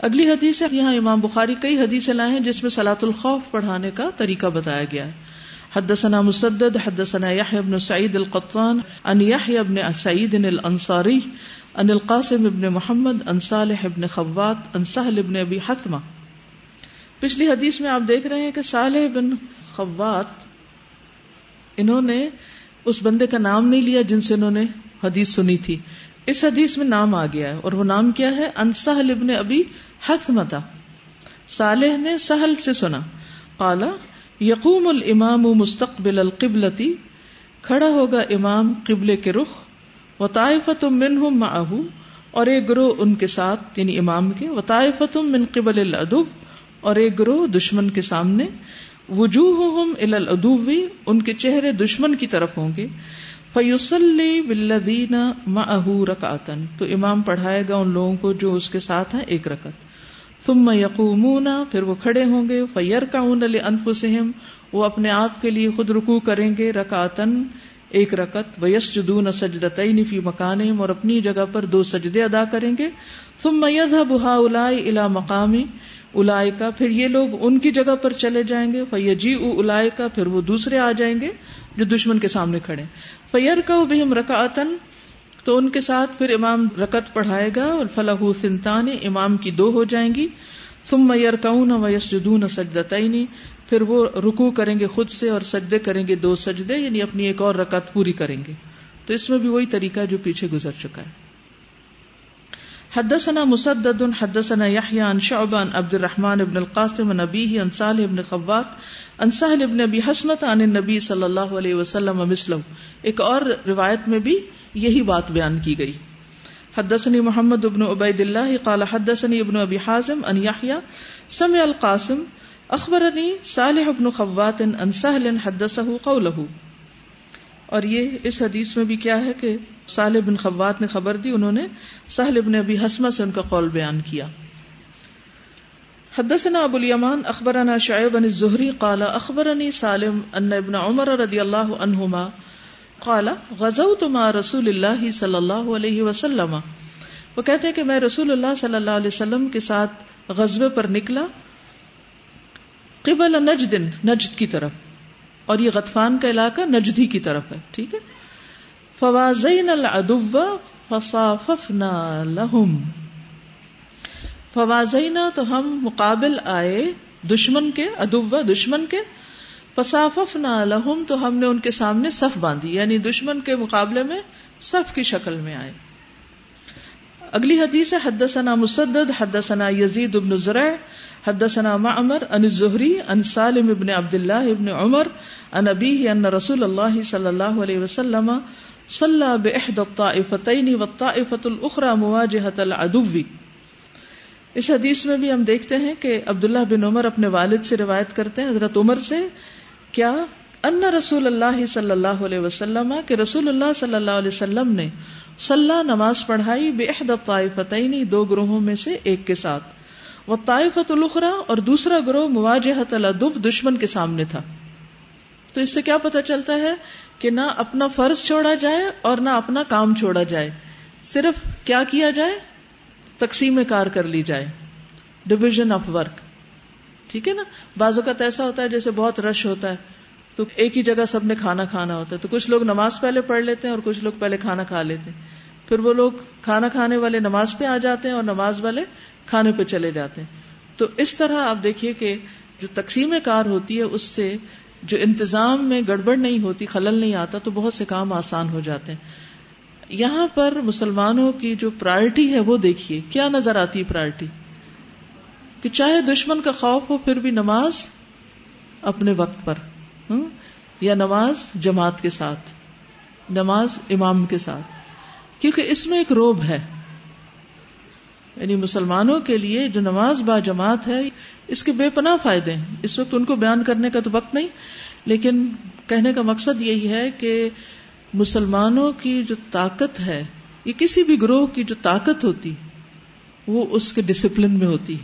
اگلی حدیث ہے، یہاں امام بخاری کئی حدیث لائے ہیں جس میں سلاۃ الخوف پڑھانے کا طریقہ بتایا گیا ہے۔ حدثنا مسدد، حدثنا يحيى بن سعيد القطان، عن يحيى بن سعيد الانصاري عن القاسم بن محمد، عن صالح بن خوات، عن سهل بن ابي حثمه پچھلی حدیث میں آپ دیکھ رہے ہیں کہ صالح بن خوات، انہوں نے اس بندے کا نام نہیں لیا جن سے انہوں نے حدیث سنی تھی۔ اس حدیث میں نام آ گیا ہے اور وہ نام کیا ہے؟ انسہل ابن ابی حثمتا صالح نے سہل سے سنا۔ قالا یقوم الامام مستقبل القبلتی کھڑا ہوگا امام قبلے کے رخ۔ و طائفت منہم معہو۔ اور ایک گروہ ان کے ساتھ یعنی امام کے۔ و طائفت من قبل الادب اور ایک گروہ دشمن کے سامنے۔ وجوہہم الى الادوی ان کے چہرے دشمن کی طرف ہوں گے۔ فیوسلی بلدین معه رکعتن تو امام پڑھائے گا ان لوگوں کو جو اس کے ساتھ ہیں ایک رکعت۔ ثم یقومون پھر وہ کھڑے ہوں گے۔ فیرکعون لانفسہم وہ اپنے آپ کے لیے خود رکوع کریں گے رکعتن ایک رکت ویسجدون سجدتین فی مکانہم اور اپنی جگہ پر دو سجدے ادا کریں گے۔ ثم یذهب هؤلاء الى مقام۔ اولائے کا پھر یہ لوگ ان کی جگہ پر چلے جائیں گے۔ فیجی اولائے کا پھر وہ دوسرے آ جائیں گے۔ جو دشمن کے سامنے کھڑے فیر کا بہم رکعتن تو ان کے ساتھ پھر امام رکت پڑھائے گا، اور فلاح سنتان، امام کی دو ہو جائیں گی۔ ثم یرکعون و یسجدون سجدتین پھر وہ رکوع کریں گے خود سے اور سجدے کریں گے دو سجدے یعنی اپنی ایک اور رکعت پوری کریں گے۔ تو اس میں بھی وہی طریقہ جو پیچھے گزر چکا ہے۔ حدثنا مسدد، حدثنا يحيى عن شعبة عن عبد الرحمن بن القاسم، عن أبيه عن صالح بن خوات عن سهل بن أبي حسمة عن النبي صلى الله عليه وسلم مثله ایک اور روایت میں بھی یہی بات بیان کی گئی۔ حدثني محمد بن عبید الله قال حدثني ابن ابي حازم ان يحيى سمع القاسم اخبرني صالح بن خوات ان سهل حدثه قوله۔ اور یہ اس حدیث میں بھی کیا ہے کہ صالح بن خوات نے خبر دی، انہوں نے سہل بن ابی حسمہ سے ان کا قول بیان کیا۔ حدثنا ابو الیمان، اخبرنا شعیب بن الزہری، قال اخبرنی سالم ان ابن عمر رضی اللہ عنہما قال، غزوت مع رسول اللہ صلی اللہ علیہ وسلم۔ وہ کہتے ہیں کہ میں رسول اللہ صلی اللہ علیہ وسلم کے ساتھ غزبے پر نکلا، قبل نجد نجد کی طرف۔ اور یہ غطفان کا علاقہ نجدی کی طرف ہے، ٹھیک ہے؟ فوازین العدو فصاففنا لهم فوازینا تو ہم مقابل آئے دشمن کے ادو دشمن کے۔ فصاففنا لهم تو ہم نے ان کے سامنے صف باندھی یعنی دشمن کے مقابلے میں صف کی شکل میں آئے۔ اگلی حدیث ہے، حدثنا مسدد، حدثنا یزید بن زرع حدثنا معمر ان الزہری ان سالم ابن عبد الله ابن عمر ان ابیہ ان رسول اللہ صلی اللہ علیہ وسلم صلی بإحدى الطائفتين والطائفة الأخرى مواجهة العدو. اس حدیث میں بھی ہم دیکھتے ہیں کہ عبداللہ بن عمر اپنے والد سے روایت کرتے ہیں، حضرت عمر سے، کیا ان رسول اللہ صلی اللہ علیہ وسلم، کہ رسول اللہ صلی اللہ علیہ وسلم نے صلاح نماز پڑھائی بے عہد طائفتین دو گروہوں میں سے ایک کے ساتھ. وہ طائفت الخرا اور دوسرا گروہ مواجہت الدف دشمن کے سامنے تھا۔ تو اس سے کیا پتہ چلتا ہے کہ نہ اپنا فرض چھوڑا جائے اور نہ اپنا کام چھوڑا جائے۔ صرف کیا کیا جائے؟ تقسیم کار کر لی جائے۔ ڈویژن آف ورک ٹھیک ہے نا؟ بعض اوقات ایسا ہوتا ہے جیسے بہت رش ہوتا ہے۔ تو ایک ہی جگہ سب نے کھانا کھانا ہوتا ہے۔ تو کچھ لوگ نماز پہلے پڑھ لیتے ہیں اور کچھ لوگ پہلے کھانا کھا لیتے ہیں۔ پھر وہ لوگ کھانا کھانے والے نماز پہ آ جاتے ہیں اور نماز والے کھانے پہ چلے جاتے ہیں۔ تو اس طرح آپ دیکھیے کہ جو تقسیم کار ہوتی ہے، اس سے جو انتظام میں گڑبڑ نہیں ہوتی، خلل نہیں آتا، تو بہت سے کام آسان ہو جاتے ہیں۔ یہاں پر مسلمانوں کی جو پرائرٹی ہے، وہ دیکھیے، کیا نظر آتی ہے پرائرٹی کہ چاہے دشمن کا خوف ہو، پھر بھی نماز اپنے وقت پر یا نماز جماعت کے ساتھ، نماز امام کے ساتھ۔ کیونکہ اس میں ایک روب ہے۔ یعنی مسلمانوں کے لیے جو نماز با جماعت ہے، اس کے بے پناہ فائدے ہیں۔ اس وقت ان کو بیان کرنے کا تو وقت نہیں، لیکن کہنے کا مقصد یہی ہے کہ مسلمانوں کی جو طاقت ہے، یہ کسی بھی گروہ کی جو طاقت ہوتی، وہ اس کے ڈسپلن میں ہوتی،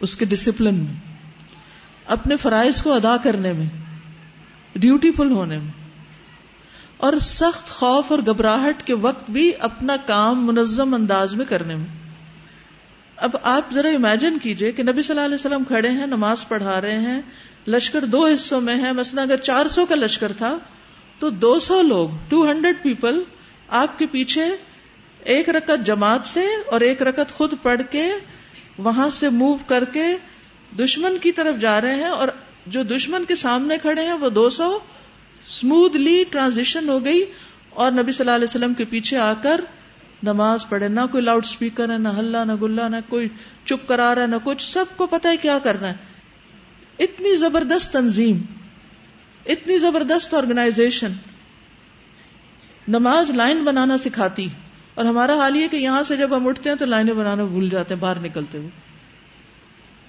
اس کے ڈسپلن میں، اپنے فرائض کو ادا کرنے میں ڈیوٹی فل ہونے میں۔ اور سخت خوف اور گھبراہٹ کے وقت بھی اپنا کام منظم انداز میں کرنے میں۔ اب آپ ذرا امیجن کیجیے کہ نبی صلی اللہ علیہ وسلم کھڑے ہیں، نماز پڑھا رہے ہیں، لشکر دو حصوں میں ہے مثلا اگر چار سو کا لشکر تھا تو دو سو لوگ ٹو ہنڈریڈ پیپل آپ کے پیچھے ایک رکت جماعت سے اور ایک رکت خود پڑھ کے وہاں سے موو کر کے دشمن کی طرف جا رہے ہیں اور جو دشمن کے سامنے کھڑے ہیں وہ دو سو اسموتھلی ٹرانزیشن ہو گئی اور نبی صلی اللہ علیہ وسلم کے پیچھے آ کر نماز پڑھے نہ کوئی لاؤڈ اسپیکر ہے، نہ ہلہ، نہ گلا نہ کوئی چپ کرا رہا ہے، نہ کچھ۔ سب کو پتا ہے کیا کرنا ہے۔ اتنی زبردست تنظیم، اتنی زبردست آرگنائزیشن نماز لائن بنانا سکھاتی۔ اور ہمارا حال یہ کہ یہاں سے جب ہم اٹھتے ہیں تو لائنیں بنانا بھول جاتے ہیں، باہر نکلتے ہوئے۔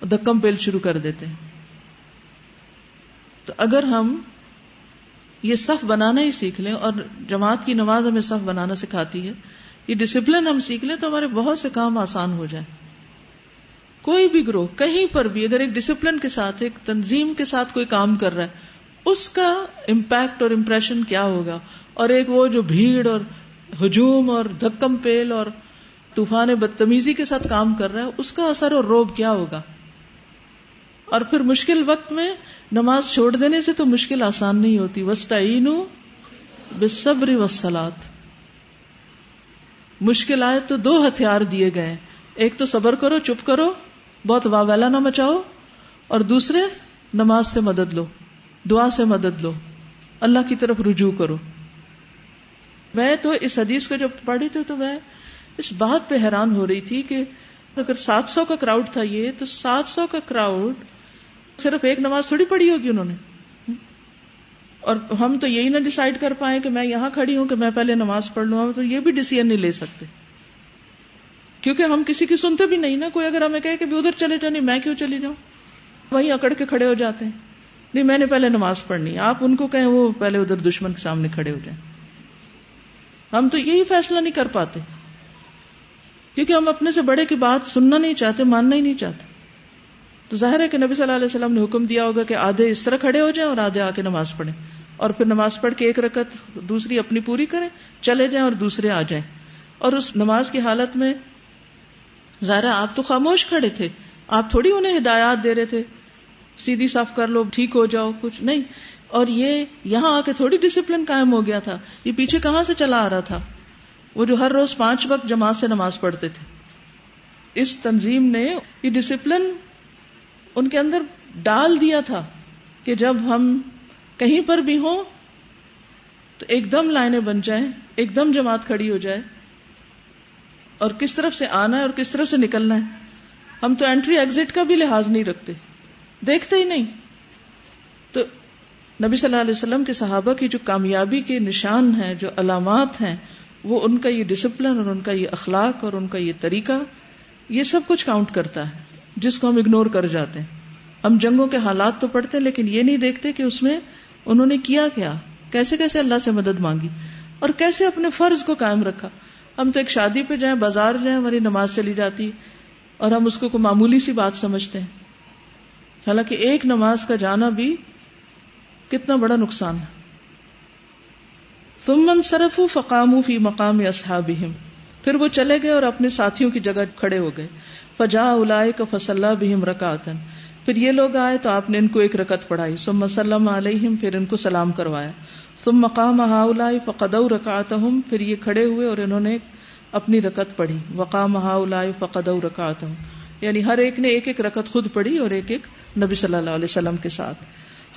دکم پیل شروع کر دیتے ہیں۔ تو اگر ہم یہ صف بنانا ہی سیکھ لیں اور جماعت کی نماز ہمیں صف بنانا سکھاتی ہے۔ یہ ڈسپلن ہم سیکھ لیں تو ہمارے بہت سے کام آسان ہو جائیں۔ کوئی بھی گروہ کہیں پر بھی اگر ایک ڈسپلن کے ساتھ، ایک تنظیم کے ساتھ کوئی کام کر رہا ہے، اس کا امپیکٹ اور امپریشن کیا ہوگا؟ اور ایک وہ جو بھیڑ اور ہجوم اور دھکم پیل اور طوفان بدتمیزی کے ساتھ کام کر رہا ہے، اس کا اثر اور روب کیا ہوگا؟ اور پھر مشکل وقت میں نماز چھوڑ دینے سے تو مشکل آسان نہیں ہوتی۔ وسطین بصبری وسلات مشکل آئے تو دو ہتھیار دیے گئے۔ ایک تو صبر کرو، چپ کرو، بہت واویلا نہ مچاؤ۔ اور دوسرے، نماز سے مدد لو، دعا سے مدد لو۔ اللہ کی طرف رجوع کرو۔ میں تو اس حدیث کو جب پڑھی تھی تو میں اس بات پہ حیران ہو رہی تھی کہ اگر سات سو کا کراؤڈ تھا یہ، تو سات سو کا کراؤڈ صرف ایک نماز تھوڑی پڑھی ہوگی انہوں نے۔ اور ہم تو یہی نہ ڈسائڈ کر پائے کہ میں یہاں کھڑی ہوں کہ میں پہلے نماز پڑھ لوں تو یہ بھی ڈسیزن نہیں لے سکتے۔ کیونکہ ہم کسی کی سنتے بھی نہیں نا، کوئی اگر ہمیں کہے کہ ادھر چلے جاؤ، نہیں، میں کیوں چلی جاؤں؟ وہیں اکڑ کے کھڑے ہو جاتے ہیں۔ نہیں، میں نے پہلے نماز پڑھنی ہے، آپ ان کو کہیں وہ پہلے ادھر دشمن کے سامنے کھڑے ہو جائیں۔ ہم تو یہی فیصلہ نہیں کر پاتے۔ کیونکہ ہم اپنے سے بڑے کی بات سننا نہیں چاہتے، ماننا ہی نہیں چاہتے۔ تو ظاہر ہے کہ نبی صلی اللہ علیہ وسلم نے حکم دیا ہوگا کہ آدھے اس طرح کھڑے ہو جائیں اور آدھے آ کے نماز پڑھیں۔ اور پھر نماز پڑھ کے ایک رکت دوسری اپنی پوری کریں، چلے جائیں اور دوسرے آ جائیں۔ اور اس نماز کی حالت میں ظاہر آپ تو خاموش کھڑے تھے، آپ تھوڑی انہیں ہدایات دے رہے تھے، سیدھی صاف کر لو، ٹھیک ہو جاؤ، کچھ نہیں۔ اور یہ یہاں آ کے تھوڑی ڈسپلن قائم ہو گیا تھا۔ یہ پیچھے کہاں سے چلا آ رہا تھا؟ وہ جو ہر روز پانچ وقت جماعت سے نماز پڑھتے تھے۔ اس تنظیم نے یہ ڈسپلن ان کے اندر ڈال دیا تھا کہ جب ہم کہیں پر بھی ہوں تو ایک دم لائنیں بن جائیں، ایک دم جماعت کھڑی ہو جائے۔ اور کس طرف سے آنا ہے اور کس طرف سے نکلنا ہے۔ ہم تو انٹری ایگزٹ کا بھی لحاظ نہیں رکھتے۔ دیکھتے ہی نہیں۔ تو نبی صلی اللہ علیہ وسلم کے صحابہ کی جو کامیابی کے نشان ہیں، جو علامات ہیں، وہ ان کا یہ ڈسپلن اور ان کا یہ اخلاق اور ان کا یہ طریقہ، یہ سب کچھ کاؤنٹ کرتا ہے۔ جس کو ہم اگنور کر جاتے ہیں۔ ہم جنگوں کے حالات تو پڑھتے ہیں، لیکن یہ نہیں دیکھتے کہ اس میں انہوں نے کیا کیا۔ کیسے کیسے اللہ سے مدد مانگی اور کیسے اپنے فرض کو قائم رکھا۔ ہم تو ایک شادی پہ جائیں، بازار جائیں ہماری نماز چلی جاتی اور ہم اس کو کوئی معمولی سی بات سمجھتے ہیں۔ حالانکہ ایک نماز کا جانا بھی کتنا بڑا نقصان ہے۔ تم صرف فقام فی مقام اصحابہم۔ پھر وہ چلے گئے اور اپنے ساتھیوں کی جگہ کھڑے ہو گئے۔ فجا اولائے کا فصلہ بہم رکاتن پھر یہ لوگ آئے تو آپ نے ان کو ایک رکت پڑھائی۔ سم مسلم علیہم پھر ان کو سلام کروایا۔ تم مقام ہا فقد رکات پھر یہ کھڑے ہوئے اور انہوں نے اپنی رکت پڑھی۔ وقام ہا فقد رکات یعنی ہر ایک نے ایک ایک رکت خود پڑھی اور ایک ایک نبی صلی اللہ علیہ وسلم کے ساتھ۔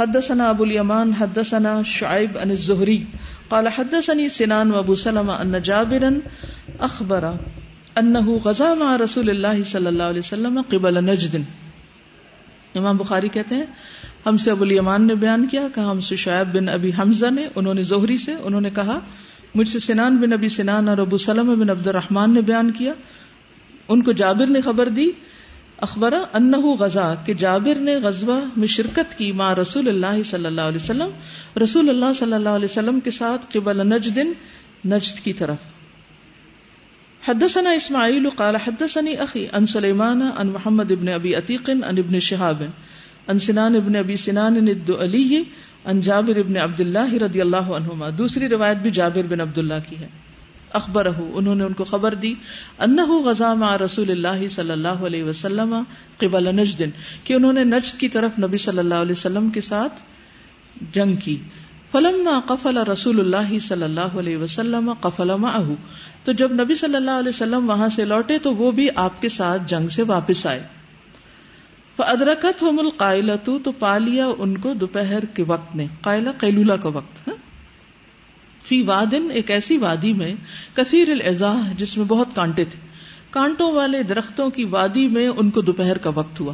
حدثنا ابو الیمان، حدثنا شعیب ان الزہری، قال حدثني سنان و ابو سلمہ ان جابرا اخبر انه غزا مع رسول اللہ صلی اللہ علیہ وسلم قبل نجد۔ امام بخاری کہتے ہیں، ہم سے ابو الیمان نے بیان کیا، کہا ہم سے شعیب بن ابی حمزہ نے، انہوں نے زہری سے، انہوں نے کہا، مجھ سے سنان بن ابی سنان اور ابو سلمہ بن عبد الرحمن نے بیان کیا۔ ان کو جابر نے خبر دی اخبر ان غزہ کہ جابر نے غزوہ میں شرکت کی ماں رسول اللہ صلی اللہ علیہ وسلم، رسول اللہ صلی اللہ علیہ وسلم کے ساتھ قبل نجد نجد کی طرف۔ حدثنا اسماعیل قال حدثني اخي ان سليمان ان محمد ابن ابي عتيق ان ابن شهاب ان سنان ابن ابي سنان الدؤلي ان جابر ابن عبد الله رضی اللہ عنہما۔ دوسری روایت بھی جابر بن عبد اللہ کی ہے۔ اخبر انہوں نے ان کو خبر دی انہ غزا مع رسول اللہ صلی اللہ علیہ وسلم قبل نجد، کہ انہوں نے نجد کی طرف نبی صلی اللہ علیہ وسلم کے ساتھ جنگ کی۔ فلما قفل رسول اللہ صلی اللہ علیہ وسلم قفل معه تو جب نبی صلی اللہ علیہ وسلم وہاں سے لوٹے، تو وہ بھی آپ کے ساتھ جنگ سے واپس آئے۔ ادرکت ہوم القائلت تو پا لیا ان کو دوپہر کے وقت نے، قائلہ قیلولہ کا وقت ہے فی وادن، ایک ایسی وادی میں، کثیر الزاح جس میں بہت کانٹے تھے۔ کانٹوں والے درختوں کی وادی میں ان کو دوپہر کا وقت ہوا۔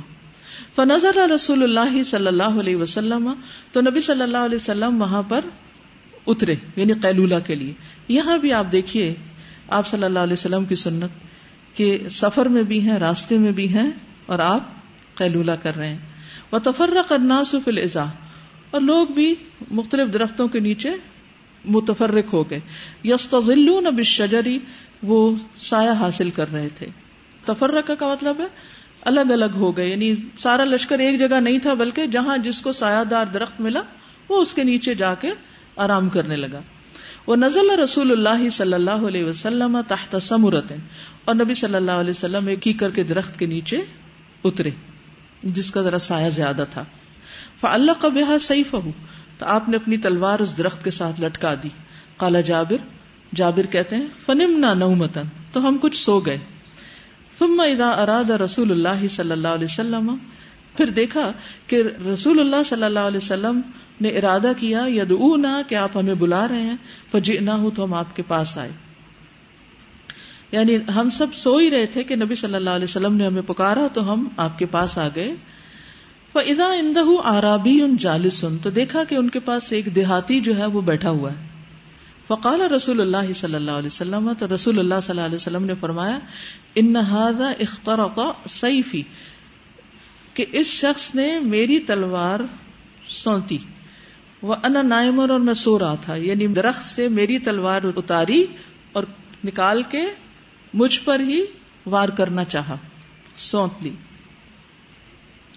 فنظر رسول اللہ صلی اللہ علیہ وسلم، تو نبی صلی اللہ علیہ وسلم وہاں پر اترے یعنی قیلولہ کے لیے۔ یہاں بھی آپ دیکھیے، آپ صلی اللہ علیہ وسلم کی سنت کہ سفر میں بھی ہیں، راستے میں بھی ہیں، اور آپ قیلولہ کر رہے ہیں۔ وہ تفرق الناس فی الازا اور لوگ بھی مختلف درختوں کے نیچے متفرق ہو گئے۔ یستظلون بالشجری وہ سایہ حاصل کر رہے تھے۔ تفرق کا مطلب ہے، الگ الگ ہو گئے۔ یعنی سارا لشکر ایک جگہ نہیں تھا، بلکہ جہاں جس کو سایہ دار درخت ملا، وہ اس کے نیچے جا کے آرام کرنے لگا۔ وہ نزل رسول اللہ صلی اللہ علیہ وسلم تحت سمرت اور نبی صلی اللہ علیہ وسلم ایک کیکر کے درخت کے نیچے اترے، جس کا ذرا سایہ زیادہ تھا۔ فاللہ کا بےحا تو آپ نے اپنی تلوار اس درخت کے ساتھ لٹکا دی۔ کالا جابر جابر کہتے ہیں فنم نہ نومتن تو ہم کچھ سو گئے۔ ثم اذا اراد رسول اللہ صلی اللہ علیہ وسلم، پھر دیکھا کہ رسول اللہ صلی اللہ علیہ وسلم نے ارادہ کیا، یدعونا کہ آپ ہمیں بلا رہے ہیں فجئنا ہوں تو ہم آپ کے پاس آئے۔ یعنی ہم سب سو ہی رہے تھے کہ نبی صلی اللہ علیہ وسلم نے ہمیں پکارا، تو ہم آپ کے پاس آ گئے۔ فضا اندہ آرابی ان جالسن تو دیکھا کہ ان کے پاس ایک دیہاتی جو ہے وہ بیٹھا ہوا ہے۔ فقال رسول اللہ صلی اللہ علیہ وسلم، تو رسول اللہ صلی اللہ علیہ وسلم نے فرمایا ان اخترق سیفی کہ اس شخص نے میری تلوار سونتی۔ وہ انا نائمر اور میں سو رہا تھا یعنی درخت سے میری تلوار اتاری اور نکال کے مجھ پر ہی وار کرنا چاہا، سونت لی۔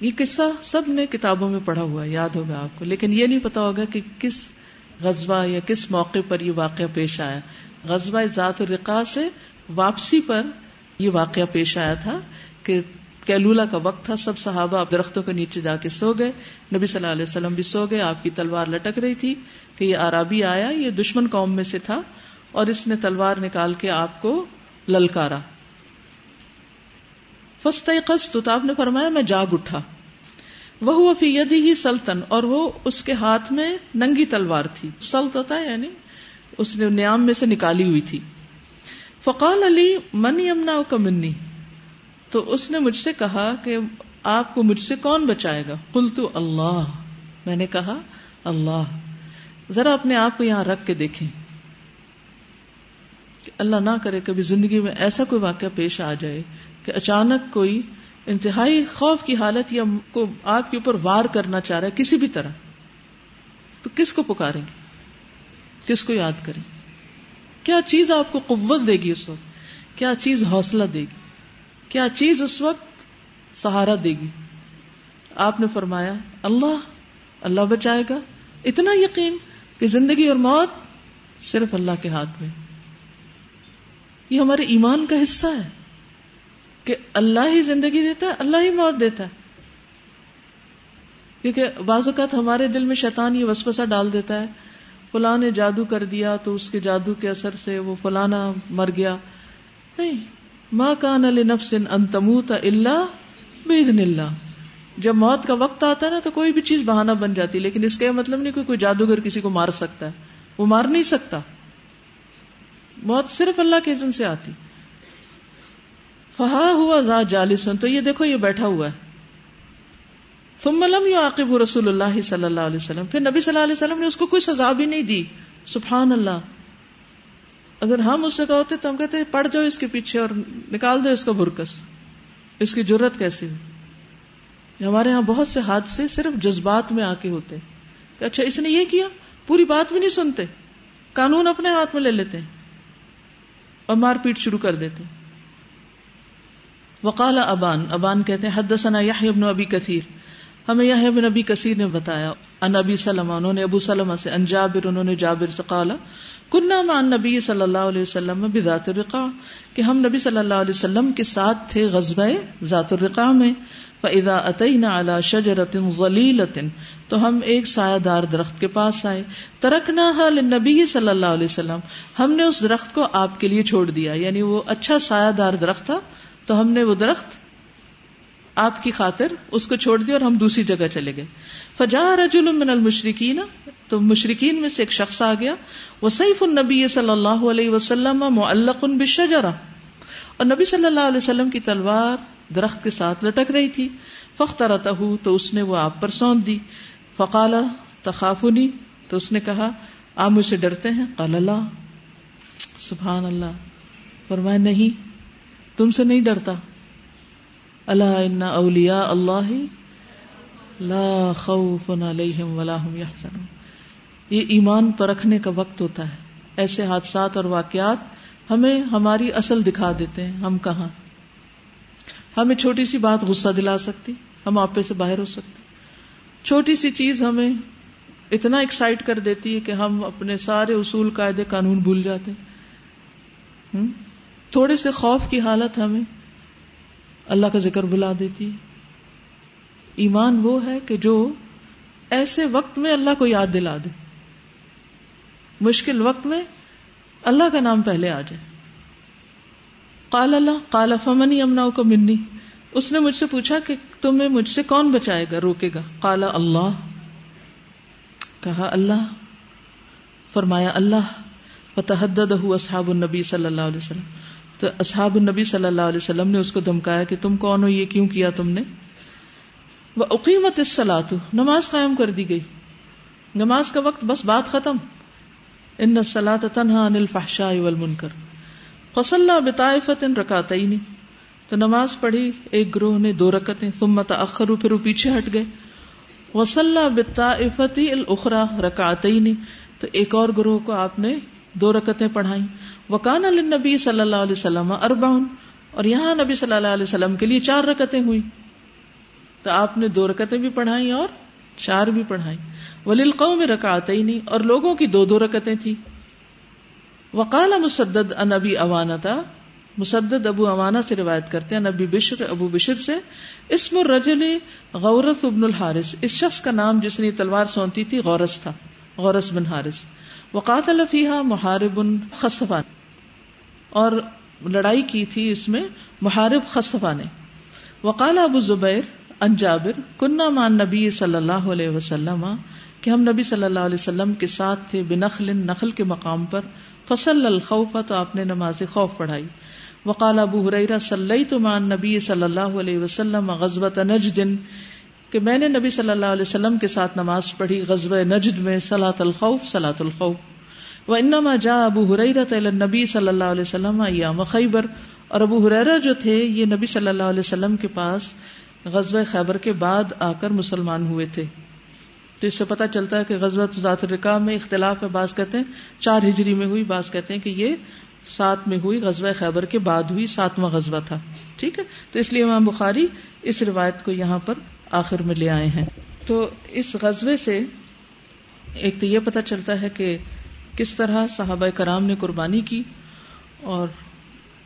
یہ قصہ سب نے کتابوں میں پڑھا ہوا، یاد ہوگا آپ کو، لیکن یہ نہیں پتا ہوگا کہ کس غزبہ یا کس موقع پر یہ واقعہ پیش آیا۔ غزبہ ذات الرقا سے واپسی پر یہ واقعہ پیش آیا تھا کہ کیلولا کا وقت تھا، سب صحابہ درختوں کے نیچے جا کے سو گئے۔ نبی صلی اللہ علیہ وسلم بھی سو گئے، آپ کی تلوار لٹک رہی تھی کہ یہ آرابی آیا، یہ دشمن قوم میں سے تھا اور اس نے تلوار نکال کے آپ کو للکارا۔ فسط تو آپ نے فرمایا میں جاگ اٹھا۔ وہ فی یدی ہی سلطن، اور وہ اس کے ہاتھ میں ننگی تلوار تھی۔ سلطتا یعنی اس نے نیام میں سے نکالی ہوئی تھی۔ فقال علی من یمنا کا منی؟ تو اس نے مجھ سے کہا کہ آپ کو مجھ سے کون بچائے گا؟ کل تو اللہ۔ میں نے کہا، اللہ۔ ذرا اپنے آپ کو یہاں رکھ کے دیکھیں۔ کہ اللہ نہ کرے، کبھی زندگی میں ایسا کوئی واقعہ پیش آ جائے کہ اچانک کوئی انتہائی خوف کی حالت یا کو آپ کے اوپر وار کرنا چاہ رہا ہے، کسی بھی طرح، تو کس کو پکاریں گے؟ کس کو یاد کریں کیا چیز آپ کو قوت دے گی اس وقت؟ کیا چیز حوصلہ دے گی؟ کیا چیز اس وقت سہارا دے گی؟ آپ نے فرمایا، اللہ اللہ بچائے گا۔ اتنا یقین کہ زندگی اور موت صرف اللہ کے ہاتھ میں۔ یہ ہمارے ایمان کا حصہ ہے۔ کہ اللہ ہی زندگی دیتا ہے، اللہ ہی موت دیتا ہے۔ کیونکہ بعض اوقات ہمارے دل میں شیطان یہ وسوسہ ڈال دیتا ہے، فلاں نے جادو کر دیا تو اس کے جادو کے اثر سے وہ فلانا مر گیا۔ نہیں ماں کان علی نفس ان تموت اللہ بےدن اللہ جب موت کا وقت آتا ہے نا تو کوئی بھی چیز بہانہ بن جاتی لیکن اس کا مطلب نہیں کہ کوئی جادوگر کسی کو مار سکتا ہے۔ وہ مار نہیں سکتا۔ موت صرف اللہ کے عزن سے آتی۔ فہا ہوا ذا جالسن، تو یہ دیکھو، یہ بیٹھا ہوا ہے۔ ثم لم يعاقب رسول اللہ صلی اللہ علیہ وسلم۔ پھر نبی صلی اللہ علیہ وسلم نے اس کو کوئی سزا بھی نہیں دی۔ سبحان اللہ۔ اگر ہم اس سے کہتے تو ہم کہتے، پڑ جاؤ اس کے پیچھے اور نکال دو اس کا برکس۔ اس کی ضرورت کیسی؟ ہوئی ہمارے یہاں بہت سے حادثے صرف جذبات میں آ کے ہوتے کہ اچھا اس نے یہ کیا؟ پوری بات بھی نہیں سنتے۔ قانون اپنے ہاتھ میں لے لیتے ہیں اور مار پیٹ شروع کر دیتے وقال ابان ابان کہتے ہیں، حدثنا یحیی بن ابی کثیر۔ ہمیں یحیی بن ابی کثیر نے بتایا، ان ابی سلم انہوں نے ابو سلم سے، ان جابر، انہوں نے جابر سے قالا کنہ مع نبی صلی اللہ علیہ وسلم بذات الرقا کہ ہم نبی صلی اللہ علیہ وسلم کے ساتھ تھے غزوہ ذات الرقا میں۔ فَإِذَا أَتَيْنَا عَلَى شَجَرَةٍ ظَلِيلَةٍ، تو ہم ایک سایہ دار درخت کے پاس آئے۔ ترکناها للنبی صلی اللہ علیہ وسلم، ہم نے اس درخت کو آپ کے لیے چھوڑ دیا یعنی وہ اچھا سایہ دار درخت تھا۔ تو ہم نے وہ درخت آپ کی خاطر اس کو چھوڑ دیا اور ہم دوسری جگہ چلے گئے۔ فجا رجل من المشرقین تو مشرقین میں سے ایک شخص آ گیا۔ وہ سیف النبی صلی اللہ علیہ وسلم معلق بشجرا اور نبی صلی اللہ علیہ وسلم کی تلوار درخت کے ساتھ لٹک رہی تھی۔ فخت تو اس نے وہ آپ پر سونت دی۔ فقال تخافنی تو اس نے کہا، آپ مجھ سے ڈرتے ہیں؟ قال اللہ سبحان اللہ۔ فرمایا، نہیں۔ تم سے نہیں ڈرتا۔ اللہ ان اولیاء اللہ لا خوف علیہم ولا هم يحزنون یہ ایمان پرکھنے کا وقت ہوتا ہے۔ ایسے حادثات اور واقعات ہمیں ہماری اصل دکھا دیتے ہیں۔ ہم کہاں؟ ہمیں چھوٹی سی بات غصہ دلا سکتی، ہم آپے سے باہر ہو سکتے۔ چھوٹی سی چیز ہمیں اتنا ایکسائٹ کر دیتی ہے کہ ہم اپنے سارے اصول، قاعدے، قانون بھول جاتے۔ تھوڑے سے خوف کی حالت ہمیں اللہ کا ذکر بلا دیتی ایمان وہ ہے کہ جو ایسے وقت میں اللہ کو یاد دلا دے۔ مشکل وقت میں اللہ کا نام پہلے آ جائے۔ قال اللہ کالا فمنی امنا کو منی۔ اس نے مجھ سے پوچھا کہ تمہیں مجھ سے کون بچائے گا، روکے گا۔ کالا اللہ۔ کہا اللہ۔ فرمایا اللہ فتحدد اصحاب النبی صلی اللہ علیہ وسلم۔ تو اصحاب النبی صلی اللہ علیہ وسلم نے اس کو دمکایا کہ تم کون ہو؟ یہ کیوں کیا تم نے؟ وہ عقیمت اس نماز قائم کر دی گئی۔ نماز کا وقت، بس بات ختم۔ ان سلاۃ تنہا انل فحشا والمنکر۔ فصل بطائفت ان رکاتی تو نماز پڑھی، ایک گروہ نے دو رکتیں ثم تاخروا پھر وہ پیچھے ہٹ گئے۔ وصلى بالطائفه الاخرى رکعتين تو ایک اور گروہ کو آپ نے دو رکتیں پڑھائیں۔ وکان النبی صلی اللہ علیہ وسلم اربعن اور یہاں نبی صلی اللہ علیہ وسلم کے لیے چار رکتیں ہوئی تو آپ نے دو رکتیں بھی پڑھائی اور چار بھی پڑھائی ولیل قوم رکعت ہی نہیں اور لوگوں کی دو دو رکتیں تھی وقال مسدد ان ابی اوانتا مسدد ابو اوانا سے روایت کرتے ہیں نبی بشر ابو بشر سے۔ اسم الرجل غورت ابن الحارث، اس شخص کا نام جس نے تلوار سونتی تھی غورس تھا غورس بن حارث۔ وقات الفیحہ محارب خصفان۔ اور لڑائی کی تھی اس میں محارب خصفا نے۔ وقال ابو زبیر ان جابر کنہ مان نبی صلی اللہ علیہ وسلم، کہ ہم نبی صلی اللہ علیہ وسلم کے ساتھ تھے بنخل، نخل کے مقام پر۔ فصل الخوف، تو آپ نے نماز خوف پڑھائی۔ وقال ابو حریرہ صلی تو مان نبی صلی اللہ علیہ وسلم غزبت نجد، کہ میں نے نبی صلی اللہ علیہ وسلم کے ساتھ نماز پڑھی غزب نجد میں سلاۃ الخوف سلاۃ الخوف۔ وہ انما جا ابو حریرت نبی صلی اللہ علیہ وسلم ایام خیبر۔ اور ابو حریرا جو تھے، یہ نبی صلی اللہ علیہ وسلم کے پاس غزب خیبر کے بعد آ کر مسلمان ہوئے تھے۔ تو اس سے پتا چلتا ہے کہ غزوت ذات الرقا میں اختلاف ہے، بعض کہتے ہیں چار ہجری میں ہوئی، بعض کہتے ہیں کہ یہ سات میں ہوئی، غزوہ خیبر کے بعد ہوئی، ساتواں غزوہ تھا۔ ٹھیک ہے؟ تو اس لیے امام بخاری اس روایت کو یہاں پر آخر میں لے آئے ہیں۔ تو اس غزبے سے ایک تو یہ پتا چلتا ہے کہ کس طرح صحابہ کرام نے قربانی کی اور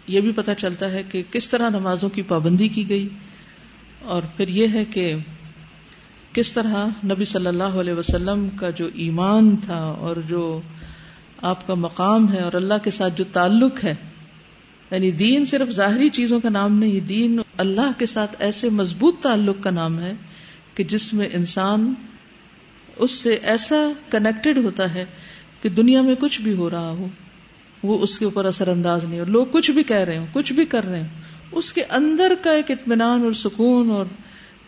یہ بھی پتہ چلتا ہے کہ کس طرح نمازوں کی پابندی کی گئی اور پھر یہ ہے کہ کس طرح نبی صلی اللہ علیہ وسلم کا جو ایمان تھا اور جو آپ کا مقام ہے اور اللہ کے ساتھ جو تعلق ہے یعنی دین صرف ظاہری چیزوں کا نام نہیں، دین اللہ کے ساتھ ایسے مضبوط تعلق کا نام ہے کہ جس میں انسان اس سے ایسا کنیکٹڈ ہوتا ہے کہ دنیا میں کچھ بھی ہو رہا ہو، وہ اس کے اوپر اثر انداز نہیں، اور لوگ کچھ بھی کہہ رہے ہوں، کچھ بھی کر رہے ہوں، اس کے اندر کا ایک اطمینان اور سکون اور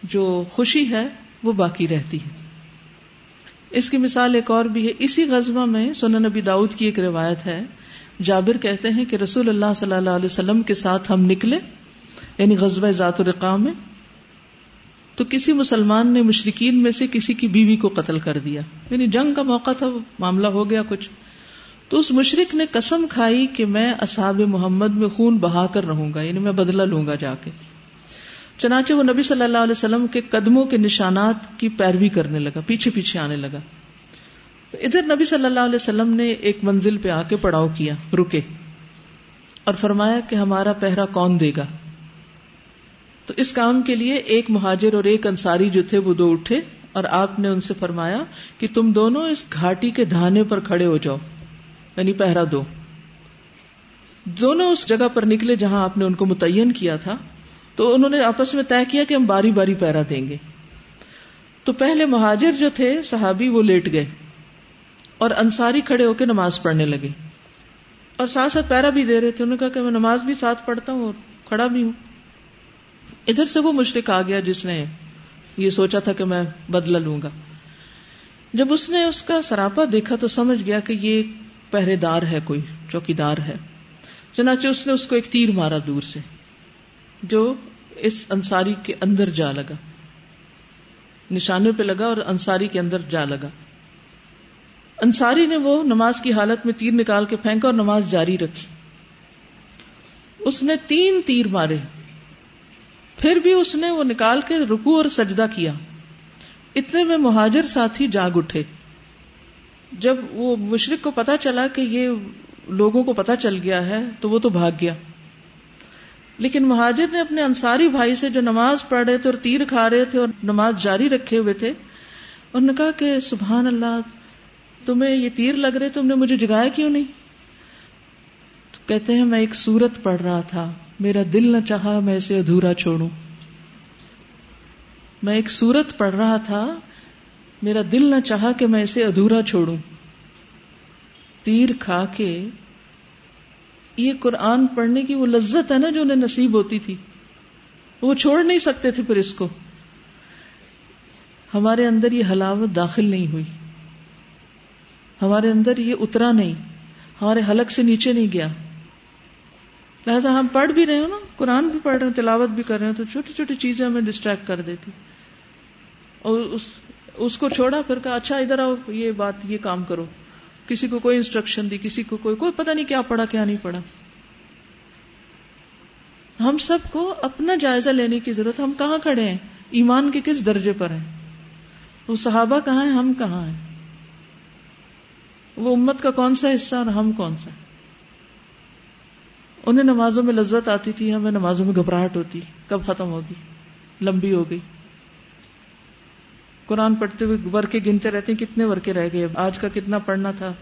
جو خوشی ہے، وہ باقی رہتی ہے۔ اس کی مثال ایک اور بھی ہے، اسی غزبہ میں سنن نبی داؤد کی ایک روایت ہے، جابر کہتے ہیں کہ رسول اللہ صلی اللہ علیہ وسلم کے ساتھ ہم نکلے یعنی غزبۂ ذات الرقام میں تو کسی مسلمان نے مشرقین میں سے کسی کی بیوی کو قتل کر دیا۔ یعنی جنگ کا موقع تھا، معاملہ ہو گیا کچھ۔ تو اس مشرق نے قسم کھائی کہ میں اصحاب محمد میں خون بہا کر رہوں گا یعنی میں بدلہ لوں گا جا کے۔ چنانچہ وہ نبی صلی اللہ علیہ وسلم کے قدموں کے نشانات کی پیروی کرنے لگا، پیچھے پیچھے آنے لگا۔ ادھر نبی صلی اللہ علیہ وسلم نے ایک منزل پہ آ کے پڑاؤ کیا، رکے اور فرمایا کہ ہمارا پہرا کون دے گا؟ تو اس کام کے لیے ایک مہاجر اور ایک انصاری جو تھے وہ دو اٹھے اور آپ نے ان سے فرمایا کہ تم دونوں اس گھاٹی کے دھانے پر کھڑے ہو جاؤ یعنی پہرا دو۔ دونوں اس جگہ پر نکلے جہاں آپ نے ان کو متعین کیا تھا، تو انہوں نے آپس میں طے کیا کہ ہم باری باری پہرا دیں گے۔ تو پہلے مہاجر جو تھے، صحابی وہ لیٹ گئے اور انصاری کھڑے ہو کے نماز پڑھنے لگے۔ اور ساتھ ساتھ پیرا بھی دے رہے تھے۔ انہوں نے کہا کہ میں نماز بھی ساتھ پڑھتا ہوں اور کھڑا بھی ہوں۔ ادھر سے وہ مشرق آ گیا جس نے یہ سوچا تھا کہ میں بدلا لوں گا۔ جب اس نے اس کا سراپا دیکھا تو سمجھ گیا کہ یہ پہرے دار ہے کوئی چوکی دار ہے۔ چنانچہ اس نے اس کو ایک تیر مارا دور سے، جو اس انصاری کے اندر جا لگا۔ نشانے پہ لگا اور انصاری کے اندر جا لگا۔ انصاری نے وہ نماز کی حالت میں تیر نکال کے پھینکا اور نماز جاری رکھی۔ اس نے تین تیر مارے۔ پھر بھی اس نے وہ نکال کے رکو اور سجدہ کیا۔ اتنے میں مہاجر ساتھی جاگ اٹھے۔ جب وہ مشرق کو پتا چلا کہ یہ لوگوں کو پتا چل گیا ہے، تو وہ تو بھاگ گیا۔ لیکن مہاجر نے اپنے انصاری بھائی سے جو نماز پڑھ رہے تھے اور تیر کھا رہے تھے اور نماز جاری رکھے ہوئے تھے انہوں نے کہا کہ سبحان اللہ، تمہیں یہ تیر لگ رہے، تم نے مجھے جگایا کیوں نہیں؟ تو کہتے ہیں، میں ایک سورت پڑھ رہا تھا۔ میرا دل نہ چاہا میں اسے ادھورا چھوڑوں۔ میں ایک سورت پڑھ رہا تھا، میرا دل نہ چاہا کہ میں اسے ادھورا چھوڑوں۔ تیر کھا کے، یہ قرآن پڑھنے کی وہ لذت ہے نا جو انہیں نصیب ہوتی تھی۔ وہ چھوڑ نہیں سکتے تھے پھر اس کو۔ ہمارے اندر یہ حلاوت داخل نہیں ہوئی۔ ہمارے اندر یہ اترا نہیں۔ ہمارے حلق سے نیچے نہیں گیا۔ لہٰذا ہم پڑھ بھی رہے ہو نا، قرآن بھی پڑھ رہے ہیں تلاوت بھی کر رہے ہیں تو چھوٹی چھوٹی چیزیں ہمیں ڈسٹریکٹ کر دیتی۔ اور اس اس کو چھوڑا، پھر کہا اچھا ادھر آؤ، یہ بات، یہ کام کرو۔ کسی کو کوئی انسٹرکشن دی، کسی کو کوئی کوئی پتہ نہیں کیا پڑھا، کیا نہیں پڑھا۔ ہم سب کو اپنا جائزہ لینے کی ضرورت، ہم کہاں کھڑے ہیں؟ ایمان کے کس درجے پر ہیں؟ وہ صحابہ کہاں ہیں؟ ہم کہاں ہیں؟ وہ امت کا کون سا حصہ اور ہم کون سا انہیں نمازوں میں لذت آتی تھی، ہمیں نمازوں میں گھبراہٹ ہوتی، کب ختم ہوگی؟ لمبی ہو گئی۔ قرآن پڑھتے ہوئے ورکے گنتے رہتے ہیں، کتنے ورکے رہ گئے؟ آج کا کتنا پڑھنا تھا،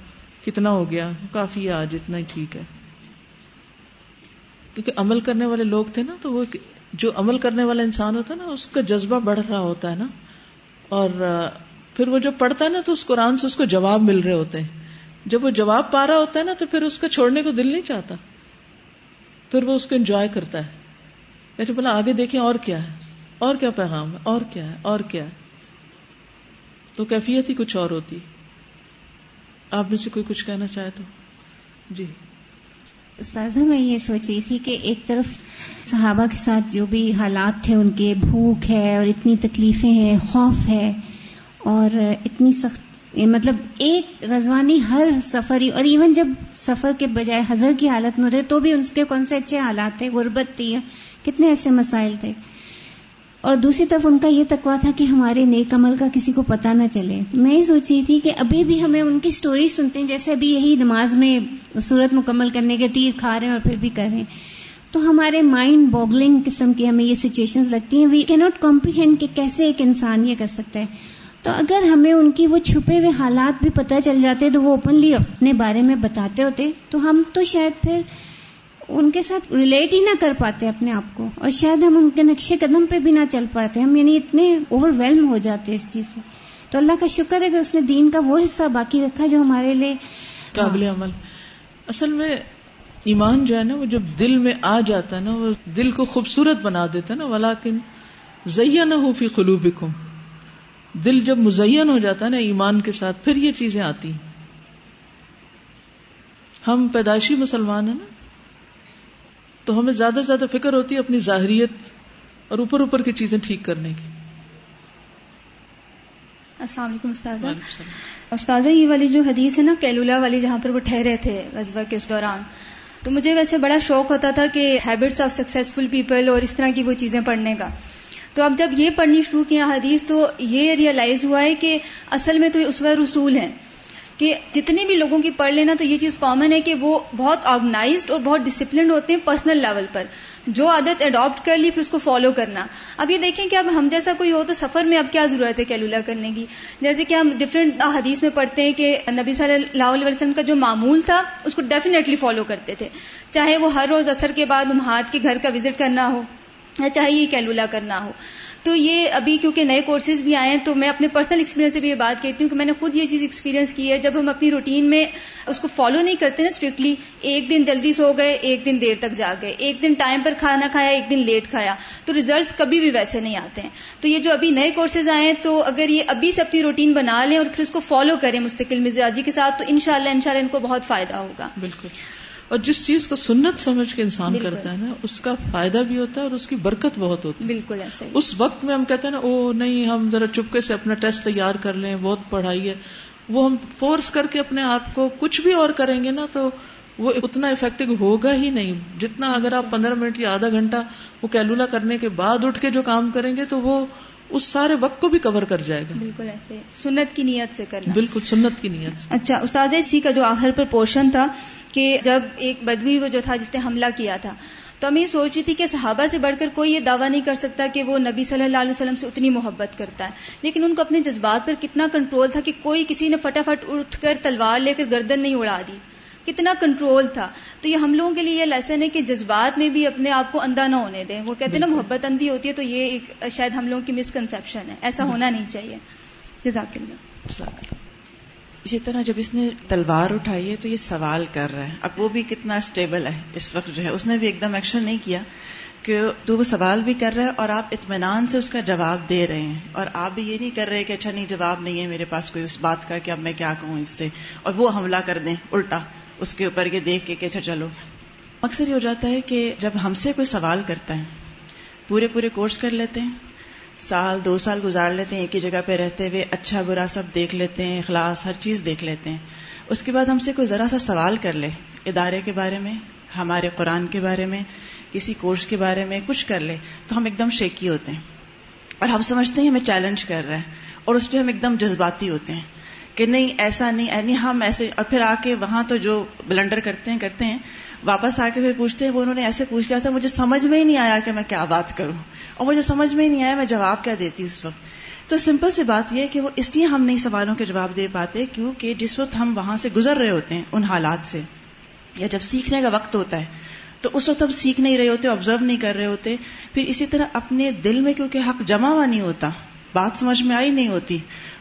کتنا ہو گیا؟ کافی ہے آج، اتنا ہی ٹھیک ہے۔ کیونکہ عمل کرنے والے لوگ تھے نا، تو وہ جو عمل کرنے والا انسان ہوتا ہے نا، اس کا جذبہ بڑھ رہا ہوتا ہے نا۔ اور، پھر وہ جو پڑھتا ہے نا، تو اس قرآن سے اس کو جواب مل رہے ہوتے ہیں۔ جب وہ جواب پا رہا ہوتا ہے نا، تو پھر اس کا چھوڑنے کو دل نہیں چاہتا۔ پھر وہ اس کو انجوائے کرتا ہے۔ یعنی بولا آگے دیکھیں اور کیا ہے؟ اور کیا پیغام ہے؟ اور کیا ہے؟ اور کیا ہے؟ تو کیفیت ہی کچھ اور ہوتی۔ آپ میں سے کوئی کچھ کہنا چاہے تو۔ جی۔ استاذہ، میں یہ سوچ رہی تھی کہ ایک طرف صحابہ کے ساتھ جو بھی حالات تھے، ان کے بھوک ہے اور اتنی تکلیفیں ہیں، خوف ہے، اور اتنی سخت مطلب ایک غزوانی ہر سفر اور ایون جب سفر کے بجائے حضر کی حالت میں ہوتے تو بھی ان کے کون سے اچھے حالات تھے، غربت تھی، کتنے ایسے مسائل تھے۔ اور دوسری طرف ان کا یہ تقوا تھا کہ ہمارے نیک عمل کا کسی کو پتہ نہ چلے۔ میں یہ سوچی تھی کہ ابھی بھی ہمیں ان کی سٹوری سنتے ہیں، جیسے ابھی یہی نماز میں صورت مکمل کرنے کے تیر کھا رہے ہیں اور پھر بھی کر رہے ہیں۔ تو ہمارے مائنڈ بوگلنگ قسم کی ہمیں یہ سچویشن لگتی ہیں۔ وی کی ناٹ کمپریہینڈ کہ کیسے ایک انسان یہ کر سکتا ہے۔ تو اگر ہمیں ان کی وہ چھپے ہوئے حالات بھی پتہ چل جاتے تو وہ اوپنلی اپنے بارے میں بتاتے ہوتے تو ہم تو شاید پھر ان کے ساتھ ریلیٹ ہی نہ کر پاتے اپنے آپ کو اور شاید ہم ان کے نقشے قدم پہ بھی نہ چل پاتے ہم یعنی اتنے اوور ویلم ہو جاتے اس چیز سے۔ تو اللہ کا شکر ہے کہ اس نے دین کا وہ حصہ باقی رکھا جو ہمارے لیے قابل عمل۔ اصل میں ایمان جو ہے نا وہ جب دل میں آ جاتا ہے نا وہ دل کو خوبصورت بنا دیتا ہے نا ولاکن زیا نہ ہو فی قلوبکم دل جب مزین ہو جاتا ہے نا ایمان کے ساتھ پھر یہ چیزیں آتی ہیں۔ ہم پیدائشی مسلمان ہیں نا تو ہمیں زیادہ سے زیادہ فکر ہوتی ہے اپنی ظاہریت اور اوپر اوپر کی چیزیں ٹھیک کرنے کی۔ السلام علیکم استاذہ۔ استاذہ یہ والی جو حدیث ہے نا کیلولا والی جہاں پر وہ ٹھہرے تھے غزبہ کے اس دوران تو مجھے ویسے بڑا شوق ہوتا تھا کہ ہیبٹس آف سکسیزفل پیپل اور اس طرح کی وہ چیزیں پڑھنے کا۔ تو اب جب یہ پڑھنی شروع کیا حدیث تو یہ ریئلائز ہوا ہے کہ اصل میں تو یہ اسوہ رسول ہیں کہ جتنے بھی لوگوں کی پڑھ لینا تو یہ چیز کامن ہے کہ وہ بہت آرگنائزڈ اور بہت ڈسپلنڈ ہوتے ہیں پرسنل لیول پر۔ جو عادت اڈاپٹ کر لی پھر اس کو فالو کرنا۔ اب یہ دیکھیں کہ اب ہم جیسا کوئی ہو تو سفر میں اب کیا ضرورت ہے کیلولا کرنے کی؟ جیسے کہ ہم ڈفرینٹ حدیث میں پڑھتے ہیں کہ نبی صلی اللہ علیہ وسلم کا جو معمول تھا اس کو ڈیفینیٹلی فالو کرتے تھے۔ چاہے وہ ہر روز اثر کے بعد ہاتھ کے گھر کا وزٹ کرنا ہو۔ چاہے یہ کیلولا کرنا ہو۔ تو یہ ابھی کیونکہ نئے کورسز بھی آئے ہیں، تو میں اپنے پرسنل ایکسپیرینس سے بھی یہ بات کہتی ہوں کہ میں نے خود یہ چیز ایکسپیرینس کی ہے۔ جب ہم اپنی روٹین میں اس کو فالو نہیں کرتے نا اسٹرکٹلی ایک دن جلدی سو گئے، ایک دن دیر تک جا گئے۔ ایک دن ٹائم پر کھانا کھایا، ایک دن لیٹ کھایا۔ تو ریزلٹس کبھی بھی ویسے نہیں آتے ہیں۔ تو یہ جو ابھی نئے کورسز آئے ہیں، تو اگر یہ ابھی سے اپنی روٹین بنا لیں اور پھر اس کو فالو کریں مستقل مزاجی کے ساتھ، تو ان شاء اللہ ان شاء اللہ ان کو بہت فائدہ ہوگا۔ بالکل۔ اور جس چیز کو سنت سمجھ کے انسان کرتا ہے نا اس کا فائدہ بھی ہوتا ہے اور اس کی برکت بہت ہوتی ہے۔ بالکل ایسا اس وقت میں ہم کہتے ہیں نا او نہیں ہم ذرا چپکے سے اپنا ٹیسٹ تیار کر لیں بہت پڑھائی ہے۔ وہ ہم فورس کر کے اپنے آپ کو کچھ بھی اور کریں گے نا تو وہ اتنا افیکٹو ہوگا ہی نہیں۔ جتنا اگر آپ پندرہ منٹ یا آدھا گھنٹہ وہ کیلولا کرنے کے بعد اٹھ کے جو کام کریں گے تو وہ اس سارے وقت کو بھی کور کر جائے گا۔ بالکل ایسے سنت کی نیت سے کرنا۔ بالکل سنت کی نیت سے۔ اچھا استاد اسی کا جو آخر پر پورشن تھا کہ جب ایک بدوی وہ جو تھا جس نے حملہ کیا تھا تو ہم یہ سوچ رہی تھی کہ صحابہ سے بڑھ کر کوئی یہ دعویٰ نہیں کر سکتا کہ وہ نبی صلی اللہ علیہ وسلم سے اتنی محبت کرتا ہے۔ لیکن ان کو اپنے جذبات پر کتنا کنٹرول تھا کہ کوئی کسی نے فٹافٹ اٹھ کر تلوار لے کر گردن نہیں اڑا دی۔ کتنا کنٹرول تھا۔ تو یہ ہم لوگوں کے لیے یہ لیسن ہے کہ جذبات میں بھی اپنے آپ کو اندھا نہ ہونے دیں۔ وہ کہتے ہیں نا محبت اندھی ہوتی ہے تو یہ ایک شاید ہم لوگوں کی مسکنسپشن ہے۔ ایسا ہونا نہیں چاہیے۔ جزاک اللہ اسی طرح جب اس نے تلوار اٹھائی ہے تو یہ سوال کر رہا ہے۔ اب وہ بھی کتنا اسٹیبل ہے اس وقت جو ہے۔ اس نے بھی ایک دم ایکشن نہیں کیا کہ تو وہ سوال بھی کر رہا ہے اور آپ اطمینان سے اس کا جواب دے رہے ہیں۔ اور آپ بھی یہ نہیں کر رہے کہ اچھا نہیں جواب نہیں ہے میرے پاس کوئی اس بات کا کہ اب میں کیا کہوں اس سے۔ اور وہ حملہ کر دیں الٹا۔ اس کے اوپر یہ دیکھ کے کہ اچھا چلو۔ مقصد یہ ہو جاتا ہے کہ جب ہم سے کوئی سوال کرتا ہے، پورے پورے کورس کر لیتے ہیں، سال، دو سال گزار لیتے ہیں، ایک ہی جگہ پہ رہتے ہوئے اچھا برا سب دیکھ لیتے ہیں، اخلاص، ہر چیز دیکھ لیتے ہیں۔ اس کے بعد ہم سے کوئی ذرا سا سوال کر لے، ادارے کے بارے میں، ہمارے قرآن کے بارے میں، کسی کورس کے بارے میں، کچھ کر لے تو ہم ایک دم شیکی ہوتے ہیں۔ اور ہم سمجھتے ہیں ہمیں چیلنج کر رہا ہے اور اس پہ ہم ایک دم جذباتی ہوتے ہیں۔ کہ نہیں، ایسا نہیں نہیں، ہم ایسے اور پھر آ کے وہاں تو جو بلنڈر کرتے ہیں کرتے ہیں، واپس آ کے پھر پوچھتے ہیں، وہ انہوں نے ایسے پوچھ لیا تھا، مجھے سمجھ میں ہی نہیں آیا کہ میں کیا بات کروں، اور مجھے سمجھ میں ہی نہیں آیا میں جواب کیا دیتی اس وقت۔ تو سمپل سی بات یہ کہ وہ اس لیے ہم نہیں سوالوں کے جواب دے پاتے، کیونکہ جس وقت ہم وہاں سے گزر رہے ہوتے ہیں، ان حالات سے، یا جب سیکھنے کا وقت ہوتا ہے، تو اس وقت ہم سیکھ نہیں رہے ہوتے آبزرو نہیں کر رہے ہوتے۔ پھر اسی طرح اپنے دل میں کیونکہ حق جمع ہوا نہیں ہوتا بات سمجھ میں آئی نہیں ہوتی۔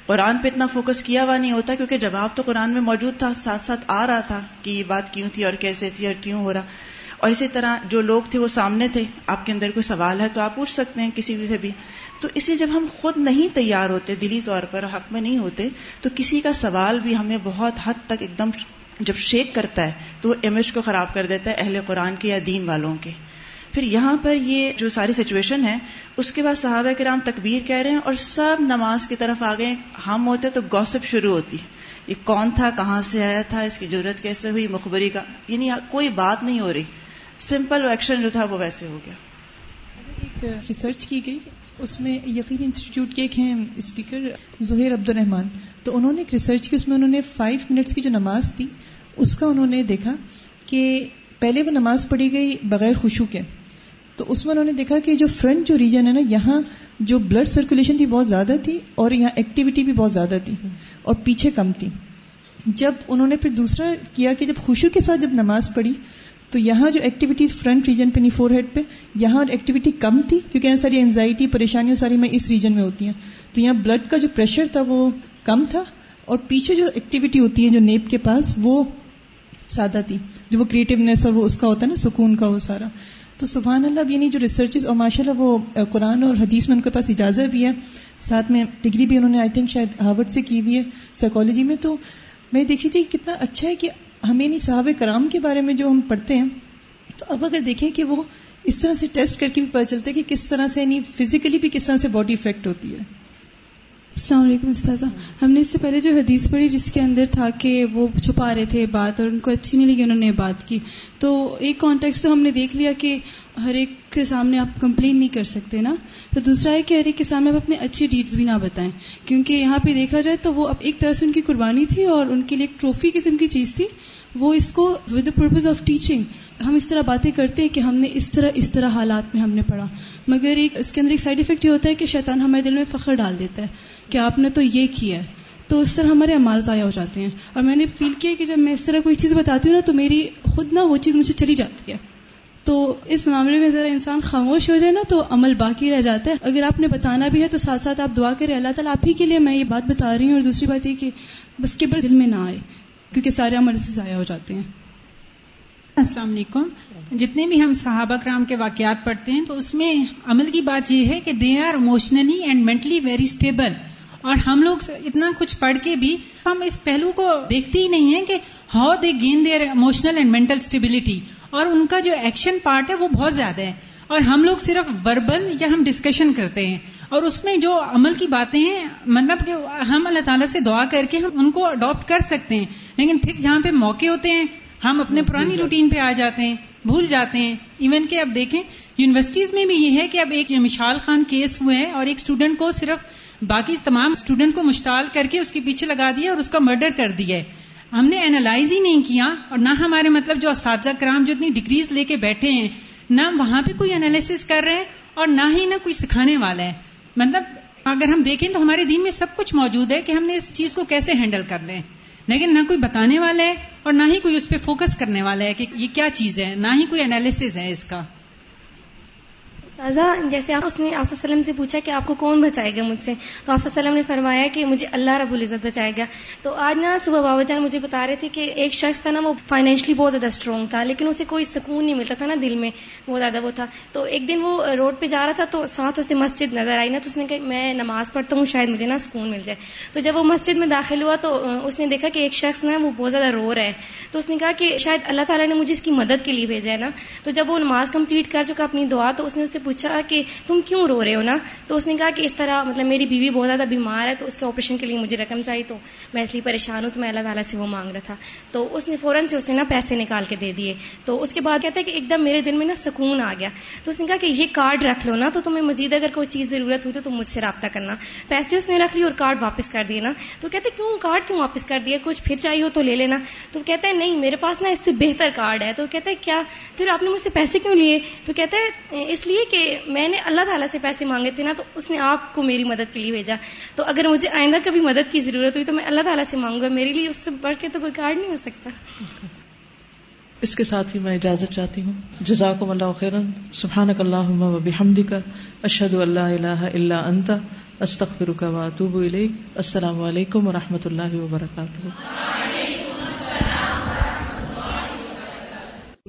قرآن پہ اتنا فوکس کیا ہوا نہیں ہوتا کیونکہ جواب تو قرآن میں موجود تھا، ساتھ ساتھ آ رہا تھا کہ یہ بات کیوں تھی اور کیسے تھی اور کیوں ہو رہا۔ اور اسی طرح جو لوگ تھے وہ سامنے تھے، آپ کے اندر کوئی سوال ہے تو آپ پوچھ سکتے ہیں کسی سے بھی۔ تو اس لیے جب ہم خود نہیں تیار ہوتے دلی طور پر، حق میں نہیں ہوتے، تو کسی کا سوال بھی ہمیں بہت حد تک ایک دم جب شیک کرتا ہے، تو وہ امیج کو خراب کر دیتا ہے اہل قرآن کے یا دین والوں کے۔ پھر یہاں پر یہ جو ساری سچویشن ہے، اس کے بعد صحابہ کرام تکبیر کہہ رہے ہیں اور سب نماز کی طرف آ گئے ہم ہوتے تو گوسپ شروع ہوتی۔ یہ کون تھا، کہاں سے آیا تھا، اس کی ضرورت کیسے ہوئی، مخبری کا۔ یعنی کوئی بات نہیں ہو رہی۔ سمپل ایکشن جو تھا وہ ویسے ہو گیا۔ ایک ریسرچ کی گئی۔ اس میں یقین انسٹیٹیوٹ کے ایک ہیں اسپیکر زہیر عبد الرحمان تو انہوں نے ایک ریسرچ کی، اس میں انہوں نے فائیو منٹس کی جو نماز تھی، اس کا انہوں نے دیکھا کہ پہلے وہ نماز پڑھی گئی بغیر خوشو کے۔ تو اس میں انہوں نے دیکھا کہ جو فرنٹ جو ریجن ہے نا، یہاں جو بلڈ سرکولیشن تھی بہت زیادہ تھی اور یہاں ایکٹیویٹی بھی بہت زیادہ تھی اور پیچھے کم تھی۔ جب انہوں نے پھر دوسرا کیا کہ جب خوشو کے ساتھ جب نماز پڑھی، تو یہاں جو ایکٹیویٹی فرنٹ ریجن پہ نہیں فور ہیڈ پہ، یہاں ایکٹیویٹی کم تھی کیونکہ یہاں ساری انزائٹی پریشانیاں ساری میں اس ریجن میں ہوتی ہیں۔ تو یہاں بلڈ کا جو پریشر تھا وہ کم تھا اور پیچھے جو ایکٹیویٹی ہوتی ہے جو نیپ کے پاس، وہ سادہ تھی۔ جو وہ کریٹونیس اور وہ اس کا ہوتا ہے نا، سکون کا وہ سارا۔ تو سبحان اللہ یعنی جو ریسرچز اور ماشاء اللہ وہ قرآن اور حدیث میں ان کے پاس اجازت بھی ہے۔ ساتھ میں ڈگری بھی انہوں نے آئی تھنک شاید ہارورڈ سے کی ہوئی ہے سائیکالوجی میں۔ تو میں دیکھی تھی کتنا اچھا ہے کہ ہمیں نہیں صحاب کرام کے بارے میں جو ہم پڑھتے ہیں، تو اب اگر دیکھیں کہ وہ اس طرح سے ٹیسٹ کر کے بھی پتہ چلتا ہے کہ کس طرح سے یعنی فزیکلی بھی کس طرح سے باڈی افیکٹ ہوتی ہے۔ السلام علیکم استاذہ۔ ہم نے اس سے پہلے جو حدیث پڑھی جس کے اندر تھا کہ وہ چھپا رہے تھے بات اور ان کو اچھی نہیں لگی انہوں نے بات کی۔ تو ایک کانٹیکس تو ہم نے دیکھ لیا کہ ہر ایک کے سامنے آپ کمپلین نہیں کر سکتے نا؟ تو دوسرا ہے کہ ہر ایک کے سامنے آپ اپنے اچھی ڈیڈز بھی نہ بتائیں۔ کیونکہ یہاں پہ دیکھا جائے تو وہ اب ایک طرح سے ان کی قربانی تھی اور ان کے لیے ایک ٹرافی قسم کی چیز تھی؟ وہ اس کو with the purpose of teaching ہم اس طرح باتیں کرتے ہیں کہ ہم نے اس طرح اس طرح حالات میں ہم نے پڑھا۔ مگر ایک اس کے اندر ایک سائڈ افیکٹ یہ ہوتا ہے کہ شیطان ہمارے دل میں فخر ڈال دیتا ہے کہ آپ نے تو یہ کیا ہے۔ تو اس طرح ہمارے امال ضائع ہو جاتے ہیں۔ اور میں نے فیل کیا کہ جب میں اس طرح کوئی چیز بتاتی ہوں نا تو میری خود نا وہ چیز مجھے چلی جاتی ہے۔ تو اس معاملے میں ذرا انسان خاموش ہو جائے نا تو عمل باقی رہ جاتا ہے۔ اگر آپ نے بتانا بھی ہے تو ساتھ ساتھ آپ دعا کریں۔ اللہ تعالیٰ آپ ہی کے لیے میں یہ بات بتا رہی ہوں اور دوسری بات یہ کہ بس کے دل میں نہ آئے، کیونکہ سارے عمل سے ضائع ہو جاتے ہیں۔ السلام علیکم۔ جتنے بھی ہم صحابہ کرام کے واقعات پڑھتے ہیں تو اس میں عمل کی بات یہ ہے کہ they are emotionally and mentally very stable اور ہم لوگ اتنا کچھ پڑھ کے بھی ہم اس پہلو کو دیکھتے ہی نہیں ہیں کہ how they gain their emotional and mental stability اور ان کا جو ایکشن پارٹ ہے وہ بہت زیادہ ہے اور ہم لوگ صرف وربل یا ہم ڈسکشن کرتے ہیں اور اس میں جو عمل کی باتیں ہیں مطلب کہ ہم اللہ تعالیٰ سے دعا کر کے ہم ان کو اڈاپٹ کر سکتے ہیں۔ لیکن پھر جہاں پہ موقع ہوتے ہیں ہم اپنے پرانی روٹین پہ آ جاتے ہیں بھول جاتے ہیں۔ ایون کہ اب دیکھیں یونیورسٹیز میں بھی یہ ہے کہ اب ایک مشال خان کیس ہوئے ہیں اور ایک اسٹوڈنٹ کو صرف باقی تمام اسٹوڈنٹ کو مشتعل کر کے اس کے پیچھے لگا دیا اور اس کا مرڈر کر دیا ہے۔ ہم نے اینالائز ہی نہیں کیا اور نہ ہمارے مطلب جو اساتذہ کرام جو اتنی ڈگریز لے کے بیٹھے ہیں، نہ وہاں پہ کوئی انالیس کر رہے ہیں اور نہ ہی نہ کوئی سکھانے والا ہے۔ مطلب اگر ہم دیکھیں تو ہمارے دین میں سب کچھ موجود ہے کہ ہم نے اس چیز کو کیسے ہینڈل کر لیں۔ لیکن نہ کوئی بتانے والا ہے اور نہ ہی کوئی اس پہ فوکس کرنے والا ہے کہ یہ کیا چیز ہے نہ ہی کوئی انالیس ہے اس کا۔ استاذہ جیسے آپ اس نے آپ وسلم سے پوچھا کہ آپ کو کون بچائے گا مجھ سے، تو آپ وسلم نے فرمایا کہ مجھے اللہ رب العزت بچائے گا۔ تو آج نا صبح بابا جان مجھے بتا رہے تھے کہ ایک شخص تھا نا، وہ فائنینشلی بہت زیادہ اسٹرانگ تھا، لیکن اسے کوئی سکون نہیں ملتا تھا نا دل میں بہت زیادہ وہ تھا۔ تو ایک دن وہ روڈ پہ جا رہا تھا تو ساتھ اسے مسجد نظر آئی نا، تو اس نے کہا، میں نماز پڑھتا ہوں، شاید مجھے نا سکون مل جائے۔ تو جب وہ مسجد میں داخل ہوا تو اس نے دیکھا کہ ایک شخص نا وہ بہت زیادہ رو رہا ہے۔ تو اس نے کہا کہ شاید اللہ تعالیٰ نے مجھے اس کی مدد کے لیے بھیجا ہے نا۔ تو جب وہ نماز کمپلیٹ کر چکا اپنی دعا، تو اس نے اس سے پوچھا کہ تم کیوں رو رہے ہو نا؟ تو اس نے کہا کہ اس طرح مطلب میری بیوی بہت زیادہ بیمار ہے تو اس کے آپریشن کے لیے مجھے رقم چاہیے تو میں اس لیے پریشان ہوں، تو میں اللہ تعالیٰ سے وہ مانگ رہا تھا۔ تو اس نے فوراً سے اس نے نا پیسے نکال کے دے دیے۔ تو اس کے بعد کہتا ہے کہ ایک دم میرے دل میں نا سکون آ گیا۔ تو اس نے کہا کہ یہ کارڈ رکھ لو نا، تو تمہیں مزید اگر کوئی چیز ضرورت ہوئی تو تم مجھ سے رابطہ کرنا۔ پیسے اس نے رکھ لی اور کارڈ واپس کر دیے نا۔ تو کہتے کیوں کارڈ کیوں واپس کر دیا؟ کچھ پھر چاہیے ہو تو لے لینا۔ تو کہتا ہے نہیں، میرے پاس نا اس سے بہتر کارڈ ہے۔ تو کہتا ہے کیا؟ پھر آپ نے مجھ سے پیسے کیوں لیے؟ تو کہتا ہے اس لیے کہ میں نے اللہ تعالیٰ سے پیسے مانگے تھے نا تو اس نے آپ کو میری مدد کے لیے بھیجا۔ تو اگر مجھے آئندہ کبھی مدد کی ضرورت ہوئی تو میں اللہ تعالیٰ سے مانگوں گا۔ میرے لیے اس سے بڑھ کے تو کوئی کارڈ نہیں ہو سکتا۔ اس کے ساتھ ہی میں اجازت چاہتی ہوں۔ جزاکم اللہ خیرن۔ سبحانک اللہم و بحمدک۔ اشہد اللہ الہ الا انت۔ استغفرک و اتوب الیک۔ السلام علیکم و رحمۃ اللہ وبرکاتہ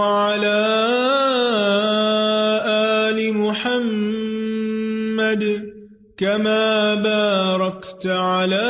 وعلى آل محمد كما باركت على